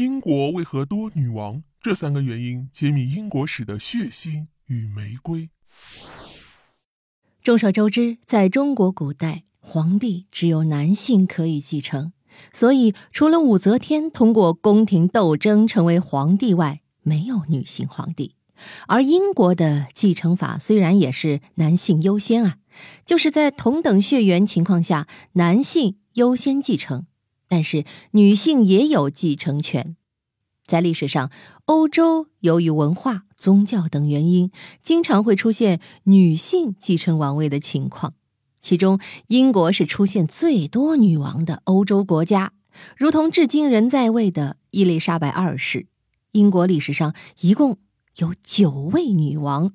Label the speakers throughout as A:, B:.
A: 英国为何多女王？这三个原因揭秘英国史的血腥与玫瑰。
B: 众所周知，在中国古代，皇帝只有男性可以继承，所以除了武则天通过宫廷斗争成为皇帝外，没有女性皇帝。而英国的继承法虽然也是男性优先啊，就是在同等血缘情况下，男性优先继承，但是女性也有继承权。在历史上，欧洲由于文化、宗教等原因，经常会出现女性继承王位的情况。其中，英国是出现最多女王的欧洲国家，如同至今仍在位的伊丽莎白二世。英国历史上一共。有九位女王，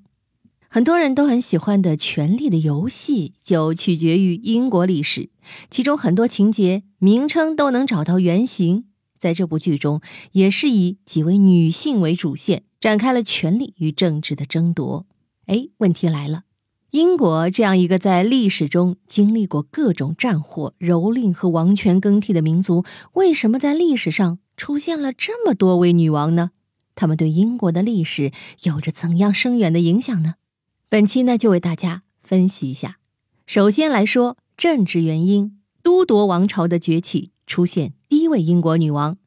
B: 很多人都很喜欢的《权力的游戏》就取决于英国历史，其中很多情节名称都能找到原型。在这部剧中，也是以几位女性为主线，展开了权力与政治的争夺。哎，问题来了，英国这样一个在历史中经历过各种战火、蹂躏和王权更替的民族，为什么在历史上出现了这么多位女王呢？他们对英国的历史有着怎样深远的影响呢？本期呢，就为大家分析一下。首先来说政治原因，都铎王朝的崛起，出现第一位英国女王。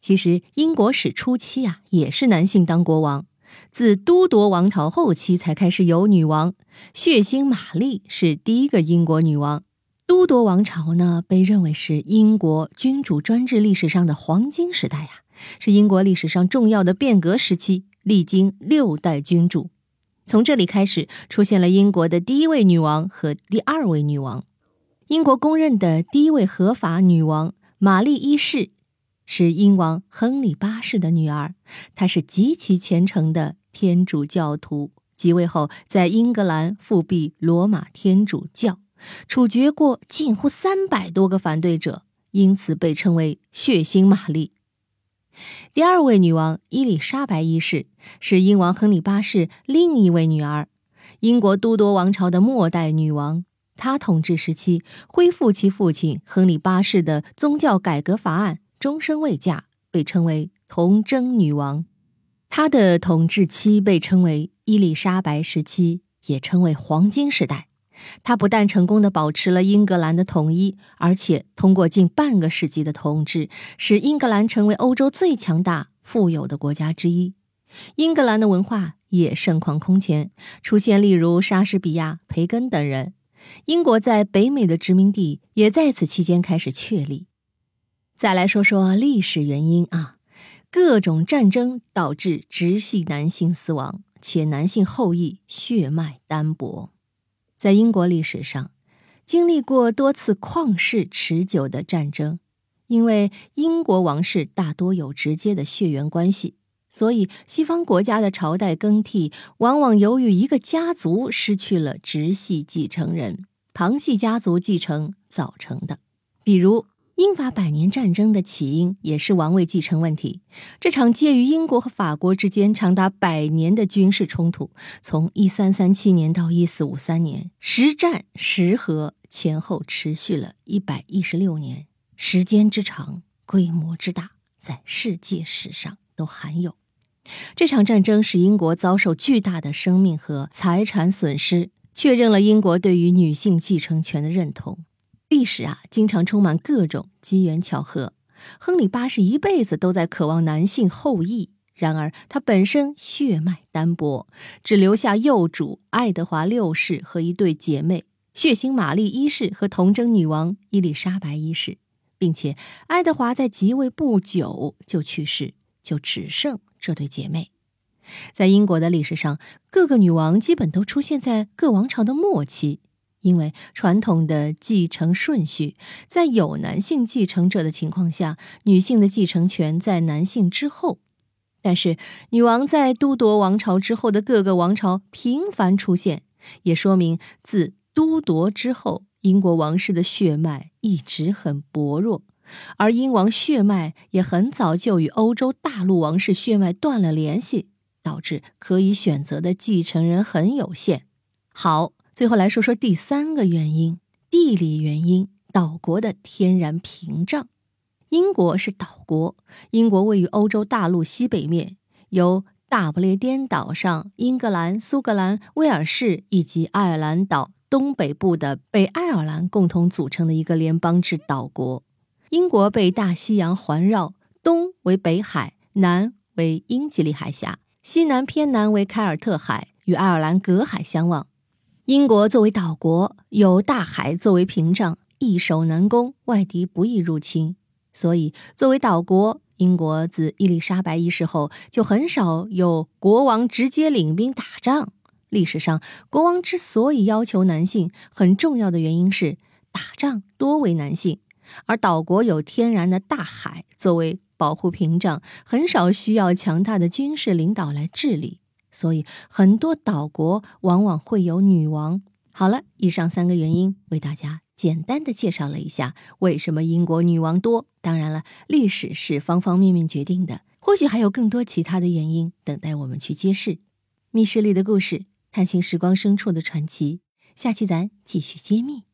B: 其实英国史初期啊，也是男性当国王，自都铎王朝后期才开始有女王。血腥玛丽是第一个英国女王。都铎王朝呢，被认为是英国君主专制历史上的黄金时代呀。是英国历史上重要的变革时期，历经六代君主。从这里开始，出现了英国的第一位女王和第二位女王。英国公认的第一位合法女王玛丽一世，是英王亨利八世的女儿。她是极其虔诚的天主教徒，即位后在英格兰复辟罗马天主教，处决过近乎三百多个反对者，因此被称为“血腥玛丽”。第二位女王伊丽莎白一世是英王亨利八世另一位女儿，英国都铎王朝的末代女王。她统治时期恢复其父亲亨利八世的宗教改革法案，终身未嫁，被称为童贞女王。她的统治期被称为伊丽莎白时期，也称为黄金时代。他不但成功的保持了英格兰的统一，而且通过近半个世纪的统治，使英格兰成为欧洲最强大、富有的国家之一。英格兰的文化也盛况空前，出现例如莎士比亚、培根等人。英国在北美的殖民地也在此期间开始确立。再来说说历史原因啊，各种战争导致直系男性死亡，且男性后裔血脉单薄。在英国历史上，经历过多次旷世持久的战争，因为英国王室大多有直接的血缘关系，所以西方国家的朝代更替往往由于一个家族失去了直系继承人，旁系家族继承造成的。比如。英法百年战争的起因也是王位继承问题。这场介于英国和法国之间长达百年的军事冲突，从一三三七年到一四五三年，时战时和，前后持续了一百一十六年，时间之长，规模之大，在世界史上都罕有。这场战争使英国遭受巨大的生命和财产损失，确认了英国对于女性继承权的认同。历史啊，经常充满各种机缘巧合。亨利八世一辈子都在渴望男性后裔，然而他本身血脉单薄，只留下幼主爱德华六世和一对姐妹——血腥玛丽一世和童贞女王伊丽莎白一世，并且爱德华在即位不久就去世，就只剩这对姐妹。在英国的历史上，各个女王基本都出现在各王朝的末期。因为传统的继承顺序，在有男性继承者的情况下，女性的继承权在男性之后。但是，女王在都铎王朝之后的各个王朝频繁出现，也说明自都铎之后，英国王室的血脉一直很薄弱，而英王血脉也很早就与欧洲大陆王室血脉断了联系，导致可以选择的继承人很有限。好。最后来说说第三个原因：地理原因，岛国的天然屏障。英国是岛国，英国位于欧洲大陆西北面，由大不列颠岛上英格兰、苏格兰、威尔士以及爱尔兰岛东北部的北爱尔兰共同组成的一个联邦制岛国。英国被大西洋环绕，东为北海，南为英吉利海峡，西南偏南为凯尔特海，与爱尔兰隔海相望。英国作为岛国，有大海作为屏障，易守难攻，外敌不易入侵。所以，作为岛国，英国自伊丽莎白一世后就很少有国王直接领兵打仗。历史上，国王之所以要求男性，很重要的原因是打仗多为男性，而岛国有天然的大海作为保护屏障，很少需要强大的军事领导来治理。所以，很多岛国往往会有女王。好了，以上三个原因为大家。简单的介绍了一下为什么英国女王多。当然了，历史是方方面面决定的，或许还有更多其他的原因等待我们去揭示。密室里的故事，探寻时光深处的传奇。下期咱继续揭秘。